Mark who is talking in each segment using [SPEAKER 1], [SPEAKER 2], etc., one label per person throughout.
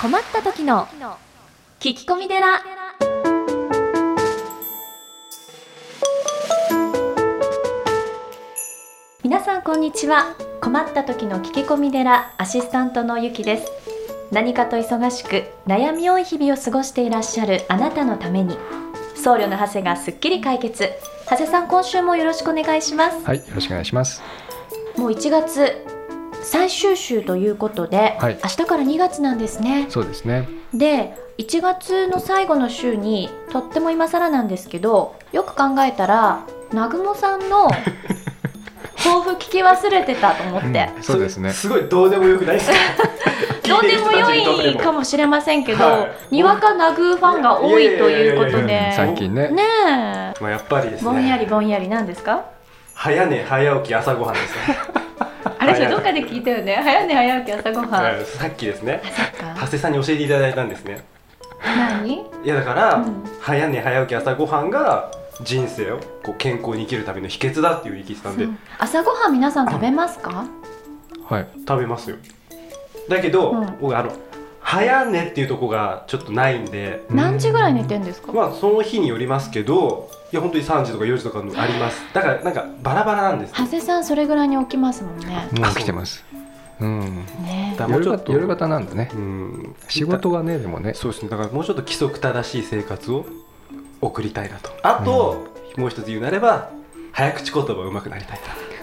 [SPEAKER 1] 困った時の聞き込み寺。皆さんこんにちは。困った時の聞き込み寺アシスタントのゆきです。何かと忙しく悩み多い日々を過ごしていらっしゃるあなたのために。僧侶の長谷がすっきり解決。長谷さん今週もよろしくお願いします。
[SPEAKER 2] はい、よろしくお願いします。
[SPEAKER 1] もう1月最終週ということで、
[SPEAKER 2] はい。
[SPEAKER 1] 明日から2月なんですね。
[SPEAKER 2] そうですね。
[SPEAKER 1] で1月の最後の週にとっても今更なんですけどよく考えたら南雲さんの 抱負聞き忘れてたと思って、
[SPEAKER 2] うんそうですね。
[SPEAKER 3] すごいどうでもよくないですか？
[SPEAKER 1] どうでも良いかもしれませんけど、
[SPEAKER 3] はい。
[SPEAKER 1] にわかナグーファンが多いということで。
[SPEAKER 3] や
[SPEAKER 2] 最近ね。
[SPEAKER 1] ね
[SPEAKER 3] まあやっぱりです
[SPEAKER 1] え
[SPEAKER 3] ね。
[SPEAKER 1] ぼんやりぼんやりなんですか？
[SPEAKER 3] 早寝早起き朝ごはんですね。
[SPEAKER 1] あれどっかで聞いたよね。早寝早起き朝ごはん、
[SPEAKER 3] はいさっきですね。長谷さんに教えていただいたんですね。
[SPEAKER 1] 何？
[SPEAKER 3] いやだから、
[SPEAKER 1] うん。
[SPEAKER 3] 早寝早起き朝ごはんが人生をこう健康に生きるための秘訣だっていう言い切ってたんで、
[SPEAKER 1] う。ん朝ごはん皆さん食べますか、
[SPEAKER 2] はい。
[SPEAKER 3] 食べますよ。だけど、
[SPEAKER 1] うん。
[SPEAKER 3] 僕あの早寝っていうとこがちょっとないんで。
[SPEAKER 1] 何時ぐらい寝てんですか、
[SPEAKER 3] まあその日によりますけどいや本当に3時とか4時とかあります。だからなんかバラバラなんです。
[SPEAKER 1] 長谷さんそれぐらいに起きますもんね。
[SPEAKER 2] もう来てます。うん。
[SPEAKER 1] ね。
[SPEAKER 3] だもうちょっと
[SPEAKER 2] 夜型なんだね。
[SPEAKER 3] うん。
[SPEAKER 2] 仕事がねでもね。
[SPEAKER 3] そうですね。だからもうちょっと規則正しい生活を送りたいなと。あと、もう一つ言うなれば早口言葉上手くなりたい
[SPEAKER 1] いや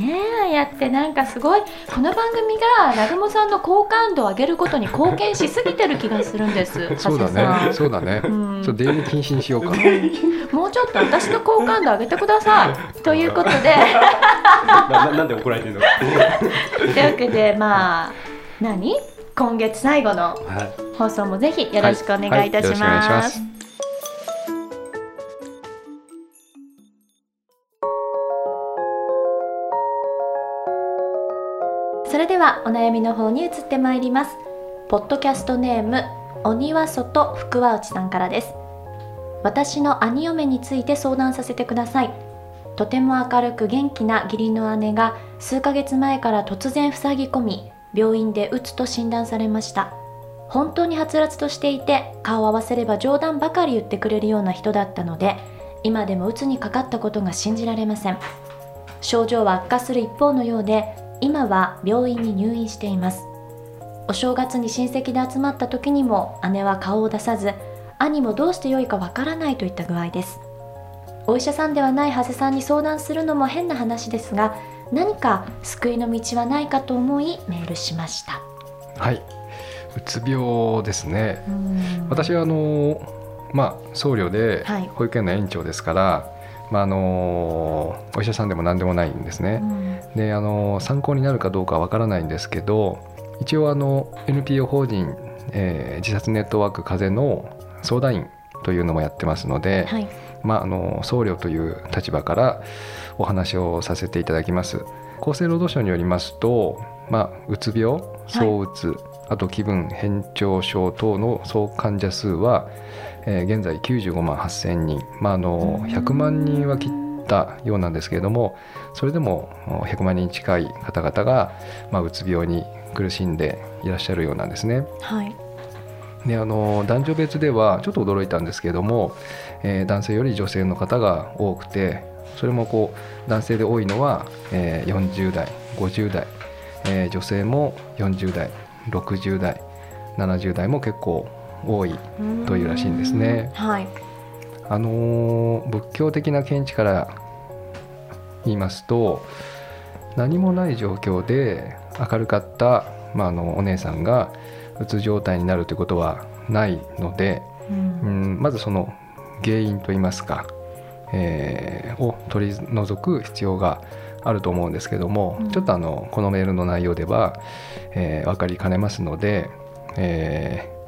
[SPEAKER 1] ねああやってなんかすごいこの番組が南雲さんの好感度を上げることに貢献しすぎてる気がするんです。
[SPEAKER 2] そうだね。
[SPEAKER 1] ん。
[SPEAKER 2] そうだね。
[SPEAKER 1] うん。
[SPEAKER 2] ちょっと出入り禁止にしようか。な。
[SPEAKER 1] もうちょっと私の好感度上げてください。ということで。
[SPEAKER 3] なんで怒られてるの？
[SPEAKER 1] というわけでまあ何？今月最後の
[SPEAKER 3] はい。
[SPEAKER 1] 放送もぜひよろしくお願いいたし
[SPEAKER 2] はい。はい。よろしくお願い
[SPEAKER 1] それではお悩みの方に移ってまいります。ポッドキャストネーム鬼は外福和内さんからです。私の兄嫁について相談させてください。とても明るく元気な義理の姉が数ヶ月前から突然塞ぎ込み病院でうつと診断されました。本当にはつらつとしていて顔を合わせれば冗談ばかり言ってくれるような人だったので今でもうつにかかったことが信じられません。症状は悪化する一方のようで今は病院に入院しています。お正月に親戚で集まった時にも姉は顔を出さず兄もどうしてよいかわからないといった具合です。お医者さんではない長谷さんに相談するのも変な話ですが何か救いの道はないかと思いメールしました。
[SPEAKER 2] はい。うつ病ですね。私はあのまあ僧侶で
[SPEAKER 1] はい。
[SPEAKER 2] 保育園の園長ですから、まああのお医者さんでも何でもないんですね。であの参考になるかどうかわからないんですけど一応あの NPO 法人、えー自殺ネットワーク風の相談員というのもやってますので、
[SPEAKER 1] はい。
[SPEAKER 2] まあ、あの僧侶という立場からお話をさせていただきます。厚生労働省によりますと、まあ、うつ病躁うつ、あと気分変調症等の総患者数は、えー現在95万8000人、まあ、あの100万人は切ったようなんですけれどもそれでもお100万人近い方々が、まあ、うつ病に苦しんでいらっしゃるようなんですね。
[SPEAKER 1] はい
[SPEAKER 2] であの男女別ではちょっと驚いたんですけれども、えー男性より女性の方が多くてそれもこう男性で多いのは、えー40代50代、えー女性も40代60代70代も結構多いというらしいんですね。
[SPEAKER 1] はい。
[SPEAKER 2] あのー仏教的な見地から言いますと何もない状況で明るかった、まあ、あのお姉さんがうつ状態になるということはないので、
[SPEAKER 1] うん。
[SPEAKER 2] うん、まずその原因といいますか、えーを取り除く必要があると思うんですけども、
[SPEAKER 1] うん。
[SPEAKER 2] ちょっとあのこのメールの内容では、えー分かりかねますので、えー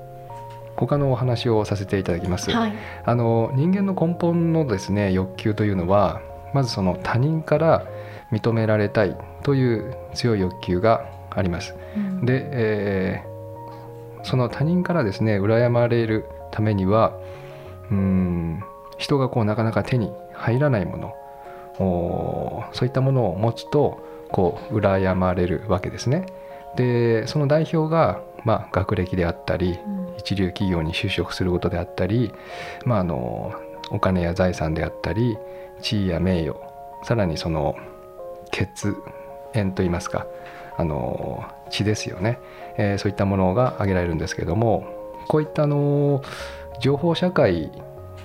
[SPEAKER 2] 他のお話をさせていただきます。
[SPEAKER 1] はい
[SPEAKER 2] あの人間の根本のですね欲求というのはまずその他人から認められたいという強い欲求があります。
[SPEAKER 1] うん
[SPEAKER 2] で、えーその他人からですね羨まれるためにはうーん人がこうなかなか手に入らないものそういったものを持つとこう羨まれるわけですね。でその代表がまあ、学歴であったり
[SPEAKER 1] うん
[SPEAKER 2] 一流企業に就職することであったり、まあ、あのお金や財産であったり地位や名誉さらにその血縁といいますかあの血ですよね、えーそういったものが挙げられるんですけどもこういったあの情報社会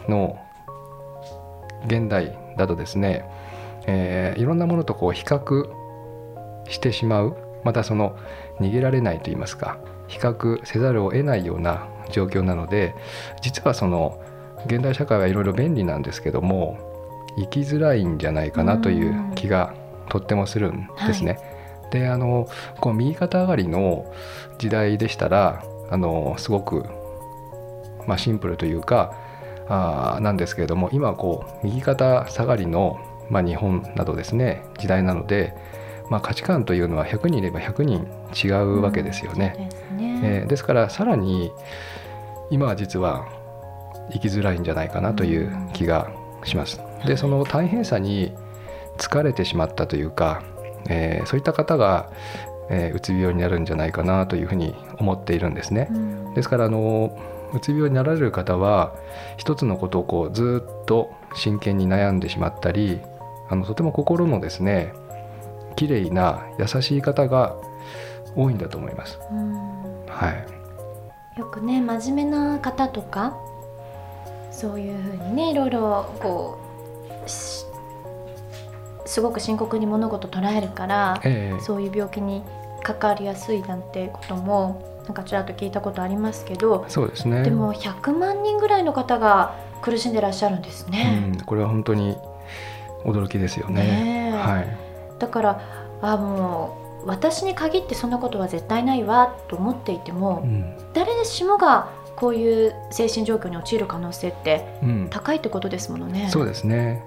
[SPEAKER 2] の現代だとですね、えーいろんなものとこう比較してしまうまたその逃げられないといいますか比較せざるを得ないような状況なので実はその現代社会はいろいろ便利なんですけども生きづらいんじゃないかなという気がとってもするんですね。であのこう右肩上がりの時代でしたらあのすごく、まあ、シンプルというかあーなんですけれども今はこう右肩下がりの、まあ、日本などですね時代なので、まあ、価値観というのは100人いれば100人違うわけですよね。
[SPEAKER 1] そうですね
[SPEAKER 2] えーですからさらに今は実は生きづらいんじゃないかなという気がします。でその大変さに疲れてしまったというか、えーそういった方が、えーうつ病になるんじゃないかなというふうに思っているんですね。
[SPEAKER 1] うん
[SPEAKER 2] ですからあのうつ病になられる方は一つのことをこうずっと真剣に悩んでしまったりあのとても心のですね綺麗な優しい方が多いんだと思います。
[SPEAKER 1] うん
[SPEAKER 2] はい、
[SPEAKER 1] よくね真面目な方とかそういうふうにねいろいろこうしすごく深刻に物事捉えるから
[SPEAKER 2] ええ
[SPEAKER 1] そういう病気にかかりやすいなんてこともなんかちらっと聞いたことありますけど
[SPEAKER 2] そうですね。
[SPEAKER 1] でも100万人ぐらいの方が苦しんでらっしゃるんですね。
[SPEAKER 2] うん、これは本当に驚きですよね。
[SPEAKER 1] ねえ
[SPEAKER 2] はい、
[SPEAKER 1] だからあもう私に限ってそんなことは絶対ないわと思っていても、
[SPEAKER 2] うん
[SPEAKER 1] 誰しもがこういう精神状況に陥る可能性って
[SPEAKER 2] うん、
[SPEAKER 1] 高いってことですものね。
[SPEAKER 2] そうですね。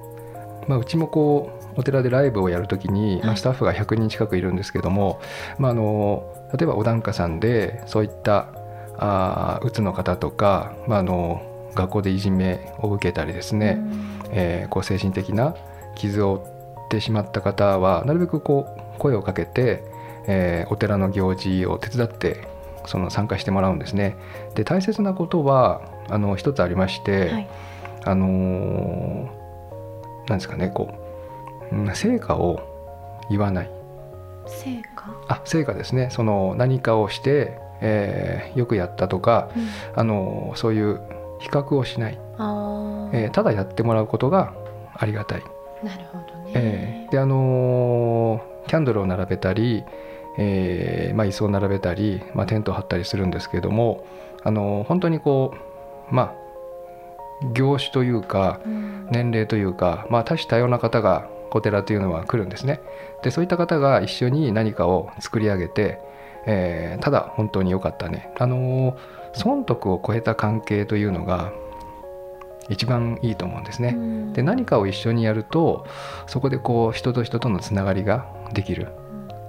[SPEAKER 2] まあ、うちもこうお寺でライブをやるときに、まあ、
[SPEAKER 1] はい
[SPEAKER 2] スタッフが100人近くいるんですけども、まあ、あの例えばお檀家さんでそういったあーうつの方とか、まあ、あの学校でいじめを受けたりですね、
[SPEAKER 1] うん
[SPEAKER 2] えーこう精神的な傷を負ってしまった方はなるべくこう声をかけて、えーお寺の行事を手伝ってその参加してもらうんですね。で大切なことはあの一つありまして、
[SPEAKER 1] はい。
[SPEAKER 2] あのーなんですかねこう、うん成果を言わない。
[SPEAKER 1] 成果、
[SPEAKER 2] あ成果ですね。その何かをして、えーよくやったとか、
[SPEAKER 1] うん。
[SPEAKER 2] あのーそういう比較をしない、えーただやってもらうことがありがたい。
[SPEAKER 1] なるほどね。
[SPEAKER 2] えーであのーキャンドルを並べたり、えーまあ、椅子を並べたり、まあ、テントを張ったりするんですけれども、あのー本当にこうまあ業種というか
[SPEAKER 1] うん
[SPEAKER 2] 年齢というか、まあ、多種多様な方がお寺というのは来るんですね。でそういった方が一緒に何かを作り上げて、えーただ本当に良かったね。あのー損得を超えた関係というのが一番いいと思うんですね。
[SPEAKER 1] うん。
[SPEAKER 2] で何かを一緒にやるとそこでこう人と人とのつながりができる、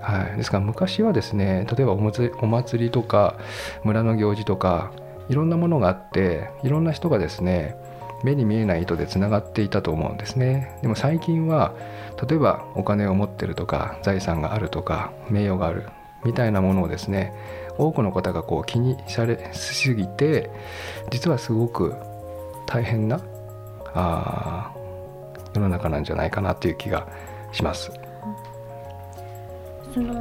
[SPEAKER 2] はい、ですから昔はですね例えばお祭りお祭りとか村の行事とかいろんなものがあっていろんな人がですね目に見えない糸でつながっていたと思うんですね。でも最近は例えばお金を持ってるとか財産があるとか名誉があるみたいなものをですね多くの方がこう気にされしすぎて実はすごく大変なあー世の中なんじゃないかなという気がします。
[SPEAKER 1] その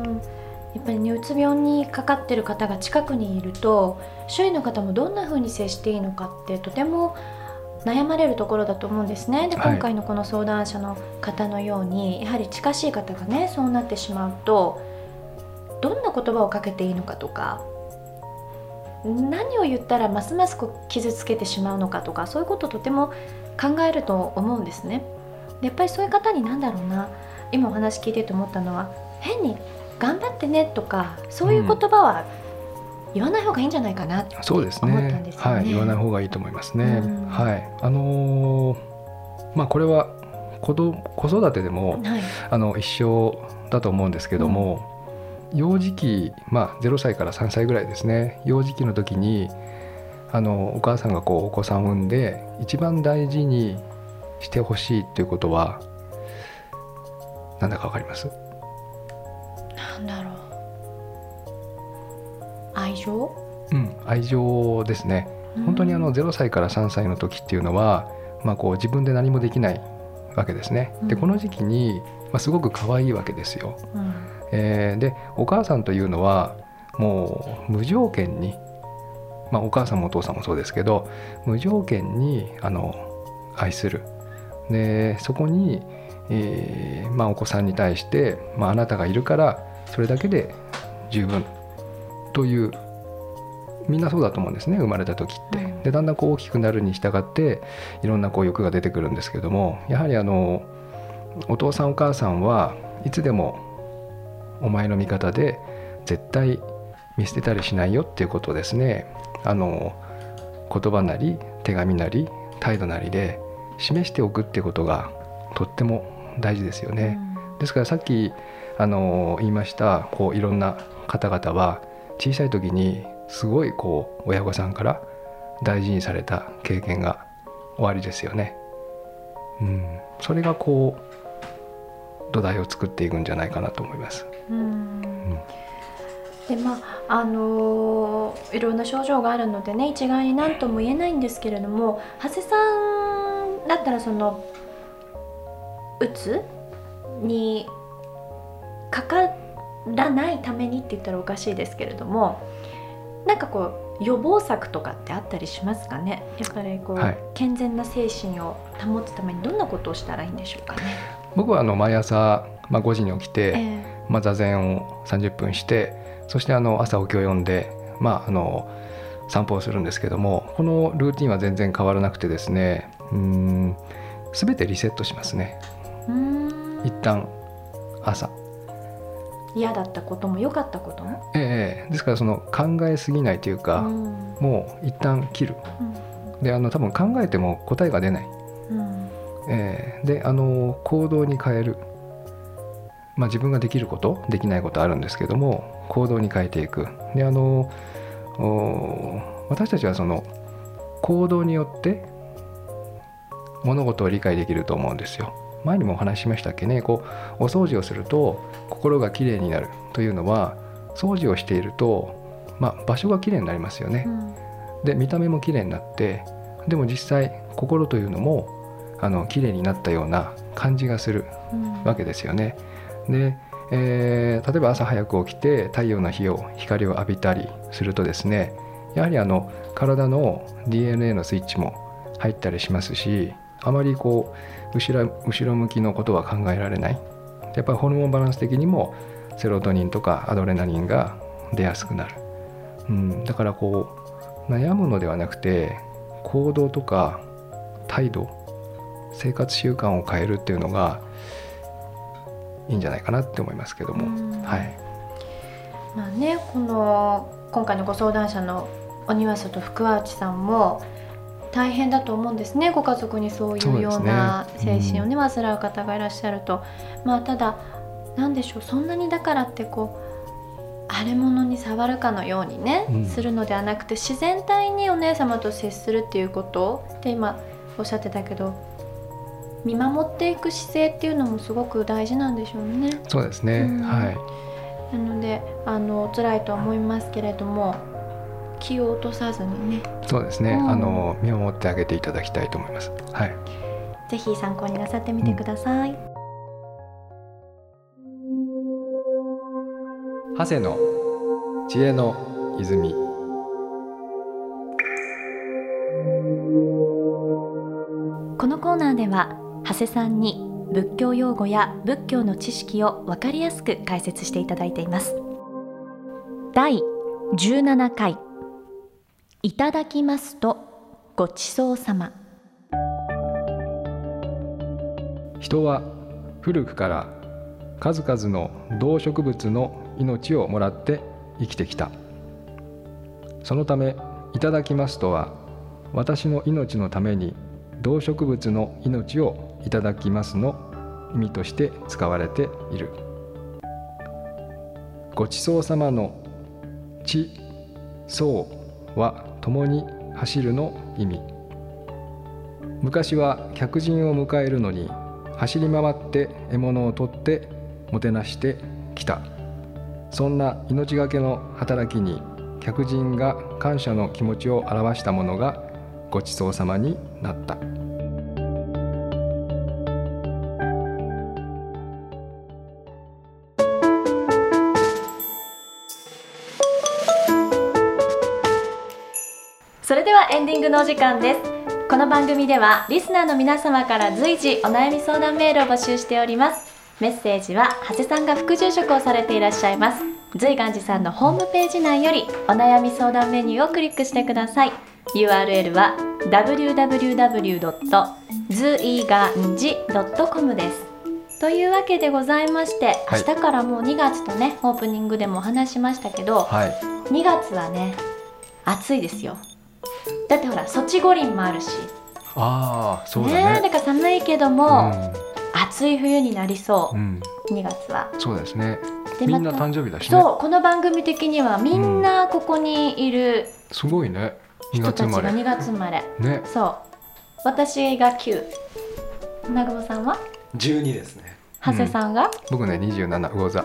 [SPEAKER 1] やっぱりねうつ病にかかってる方が近くにいると周囲の方もどんな風に接していいのかってとても悩まれるところだと思うんですねで
[SPEAKER 2] はい
[SPEAKER 1] 今回のこの相談者の方のようにやはり近しい方がねそうなってしまうとどんな言葉をかけていいのかとか何を言ったらますます傷つけてしまうのかとかそういうことをとても考えると思うんですね。でやっぱりそういう方になんだろうな今お話聞いてて思ったのは変に「頑張ってね」とかそういう言葉は言わない方がいいんじゃないかなって
[SPEAKER 2] そうです
[SPEAKER 1] 思ったん
[SPEAKER 2] ね
[SPEAKER 1] ですよね。
[SPEAKER 2] はい、言わない方がいいと思いますね。
[SPEAKER 1] うん
[SPEAKER 2] はい、あのーまあこれは子ど子育てでも
[SPEAKER 1] はい
[SPEAKER 2] あの一緒だと思うんですけども、幼児期まあ0歳から3歳ぐらいですね。幼児期の時にあのお母さんがこうお子さんを産んで一番大事にしてほしいっていうことはなんだかわかります？
[SPEAKER 1] なんだろう。愛情？
[SPEAKER 2] うん、愛情ですね。本当にあの0歳から3歳の時っていうのは、まあ、こう自分で何もできないわけですね。で
[SPEAKER 1] うん。
[SPEAKER 2] この時期に、まあ、すごく可愛いわけですよ。
[SPEAKER 1] うん
[SPEAKER 2] えーでお母さんというのはもう無条件に、まあ、お母さんもお父さんもそうですけど無条件にあの愛する。でそこに、えーまあ、お子さんに対して、まあ、あなたがいるからそれだけで十分。というみんなそうだと思うんですね生まれた時って。
[SPEAKER 1] うん。
[SPEAKER 2] でだんだんこう大きくなるに従っていろんなこう欲が出てくるんですけどもやはりあのお父さんお母さんはいつでもお前の味方で絶対見捨てたりしないよっていうことをですねあの言葉なり手紙なり態度なりで示しておくっていうことがとっても大事ですよね。ですからさっきあの言いましたこういろんな方々は小さい時にすごいこう親御さんから大事にされた経験が終わりですよね。うん、それがこう土台を作っていくんじゃないかなと思います。
[SPEAKER 1] うん。でまああのーいろんな症状があるのでね一概に何とも言えないんですけれども長谷さんだったらそのうつにかからないためにって言ったらおかしいですけれどもなんかこう予防策とかってあったりしますかね？やっぱりこう、
[SPEAKER 2] はい。
[SPEAKER 1] 健全な精神を保つためにどんなことをしたらいいんでしょうかね？
[SPEAKER 2] 僕はあの毎朝、まあ、5時に起きて、
[SPEAKER 1] え
[SPEAKER 2] まあ、座禅を30分してそしてあの朝起きを読んで、まあ、あの散歩をするんですけどもこのルーティンは全然変わらなくてですねうん全てリセットしますね。一旦朝。
[SPEAKER 1] 嫌だったことも良かったことも、
[SPEAKER 2] ええ。ですからその考えすぎないというか、
[SPEAKER 1] うん。
[SPEAKER 2] もう一旦切る。
[SPEAKER 1] うん。
[SPEAKER 2] であの多分考えても答えが出ない、
[SPEAKER 1] うん。
[SPEAKER 2] ええ。であの行動に変える、まあ、自分ができることできないことあるんですけども行動に変えていく。であのお私たちはその行動によって物事を理解できると思うんですよ。前にもお話ししましたっけね。こうお掃除をすると心がきれいになるというのは掃除をしていると、まあ、場所がきれいになりますよね、
[SPEAKER 1] うん。
[SPEAKER 2] で見た目も綺麗になってでも実際心というのもあの綺麗になったような感じがする
[SPEAKER 1] うん。
[SPEAKER 2] わけですよね。で、えー例えば朝早く起きて太陽の日を光を浴びたりするとですねやはりあの体の DNA のスイッチも入ったりしますしあまりこう後ろ後ろ向きのことは考えられない。やっぱりホルモンバランス的にもセロトニンとかアドレナリンが出やすくなる、うん、だからこう悩むのではなくて行動とか態度生活習慣を変えるっていうのがいいんじゃないかなって思いますけども、
[SPEAKER 1] うん。
[SPEAKER 2] はい、
[SPEAKER 1] まあねこの今回のご相談者の鬼は外福和内さんも大変だと思うんですね。ご家族にそういうような精
[SPEAKER 2] そうですね。
[SPEAKER 1] 神をね患う方がいらっしゃると。まあただなんでしょう。そんなにだからってこう荒れ物に触るかのようにね、
[SPEAKER 2] うん。
[SPEAKER 1] するのではなくて自然体にお姉様と接するっていうこと。で今おっしゃってたけど見守っていく姿勢っていうのもすごく大事なんでしょうね。
[SPEAKER 2] そうですね、
[SPEAKER 1] うん。
[SPEAKER 2] はい。
[SPEAKER 1] なのであの辛いとは思いますけれども気を落とさずにね。
[SPEAKER 2] そうですね、
[SPEAKER 1] うん。
[SPEAKER 2] あの見守ってあげていただきたいと思います。はい。
[SPEAKER 1] ぜひ参考になさってみてください、
[SPEAKER 2] 長谷の知恵の泉。
[SPEAKER 1] このコーナーでは長谷さんに仏教用語や仏教の知識を分かりやすく解説していただいています。第17回いただきますとごちそうさま。
[SPEAKER 2] 人は古くから数々の動植物の命をもらって生きてきた。そのため「いただきます」とは私の命のために動植物の命をいただきますの意味として使われている。ごちそうさまの「ち」「そう」は共に走るの意味。昔は客人を迎えるのに走り回って獲物を取ってもてなしてきた。そんな命がけの働きに客人が感謝の気持ちを表したものがごちそうさまになった。
[SPEAKER 1] ではエンディングのお時間です。この番組ではリスナーの皆様から随時お悩み相談メールを募集しております。メッセージは長谷さんが副住職をされていらっしゃいます。随願寺さんのホームページ内よりお悩み相談メニューをクリックしてください。URL は www.zuiganji.com です。というわけでございまして、
[SPEAKER 2] はい。
[SPEAKER 1] 明日からもう2月とねオープニングでもお話しましたけど、
[SPEAKER 2] はい。
[SPEAKER 1] 2月はね暑いですよだってほらソチ五輪もあるし。
[SPEAKER 2] ああそうだ
[SPEAKER 1] ね。
[SPEAKER 2] ね
[SPEAKER 1] だから寒いけども、暑い冬になりそ
[SPEAKER 2] う。ん、うん、
[SPEAKER 1] う2月は。
[SPEAKER 2] そうですね。
[SPEAKER 1] で
[SPEAKER 2] みんな誕生日だしね。
[SPEAKER 1] そうこの番組的にはみんなここにいる。
[SPEAKER 2] すごいね。2
[SPEAKER 1] 人たちが
[SPEAKER 2] 月生まれ。
[SPEAKER 1] 2月生まれ。
[SPEAKER 2] ね。
[SPEAKER 1] そう。私が9南雲さんは
[SPEAKER 3] ？12ですね。
[SPEAKER 1] 長谷さんが、
[SPEAKER 2] 僕ね27魚座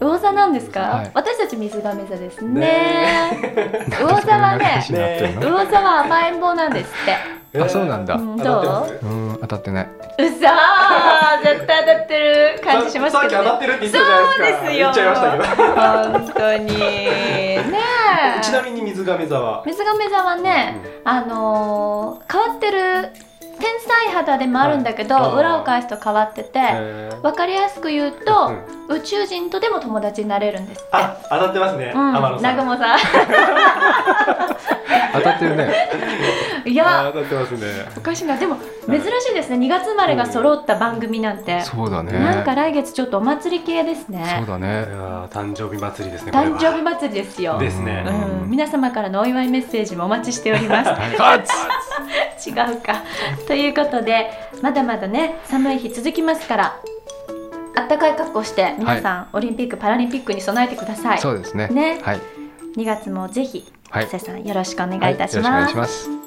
[SPEAKER 1] 魚座なんですか、
[SPEAKER 2] はい。
[SPEAKER 1] 私たち水亀座ですね。
[SPEAKER 3] ね
[SPEAKER 1] 魚座 はね魚座は甘えん坊なんですって。
[SPEAKER 2] あそうなんだ。
[SPEAKER 1] うん
[SPEAKER 3] 当たってます？
[SPEAKER 2] うん当たってない。う
[SPEAKER 1] そー絶対当たってる。感じします
[SPEAKER 3] さっ
[SPEAKER 1] けどね。
[SPEAKER 3] き当たってるって言ったじゃないですか。
[SPEAKER 1] そうですよ
[SPEAKER 3] 言っちゃいましたけど。
[SPEAKER 1] 本当に。ねえ。
[SPEAKER 3] ちなみに水亀座は？
[SPEAKER 1] 水亀座はね、あのー変わってる天才肌でもあるんだけど、
[SPEAKER 3] はい。
[SPEAKER 1] 裏を返すと変わってて、
[SPEAKER 3] えー。
[SPEAKER 1] わかりやすく言うと、
[SPEAKER 3] うん。
[SPEAKER 1] 宇宙人とでも友達になれるんですって。
[SPEAKER 3] あ当たってますね。
[SPEAKER 1] うん、
[SPEAKER 3] 天野さん。
[SPEAKER 1] 南雲さん。
[SPEAKER 2] 当たってるね
[SPEAKER 1] い
[SPEAKER 3] あ
[SPEAKER 1] や
[SPEAKER 3] 当たってますね。
[SPEAKER 1] おかしいな。でも珍しいですね。2月生まれが揃った番組なんて、
[SPEAKER 2] そうだね。
[SPEAKER 1] なんか来月ちょっとお祭り系ですね。
[SPEAKER 2] そうだ
[SPEAKER 3] い
[SPEAKER 2] ね
[SPEAKER 3] 誕生日祭りですね
[SPEAKER 1] 誕生日祭りですよ。
[SPEAKER 3] ですね。
[SPEAKER 1] うん、皆様からのお祝いメッセージもお待ちしております。違うか。ということでまだまだね寒い日続きますからあったかい格好して皆さん、オリンピック・パラリンピックに備えてください。
[SPEAKER 2] そうですね。
[SPEAKER 1] ね。
[SPEAKER 2] はい。
[SPEAKER 1] 2月もぜひ
[SPEAKER 2] はい。
[SPEAKER 1] 瀬さんよろしくお願いいたし
[SPEAKER 2] はいよろしくお願
[SPEAKER 1] ます、
[SPEAKER 2] いします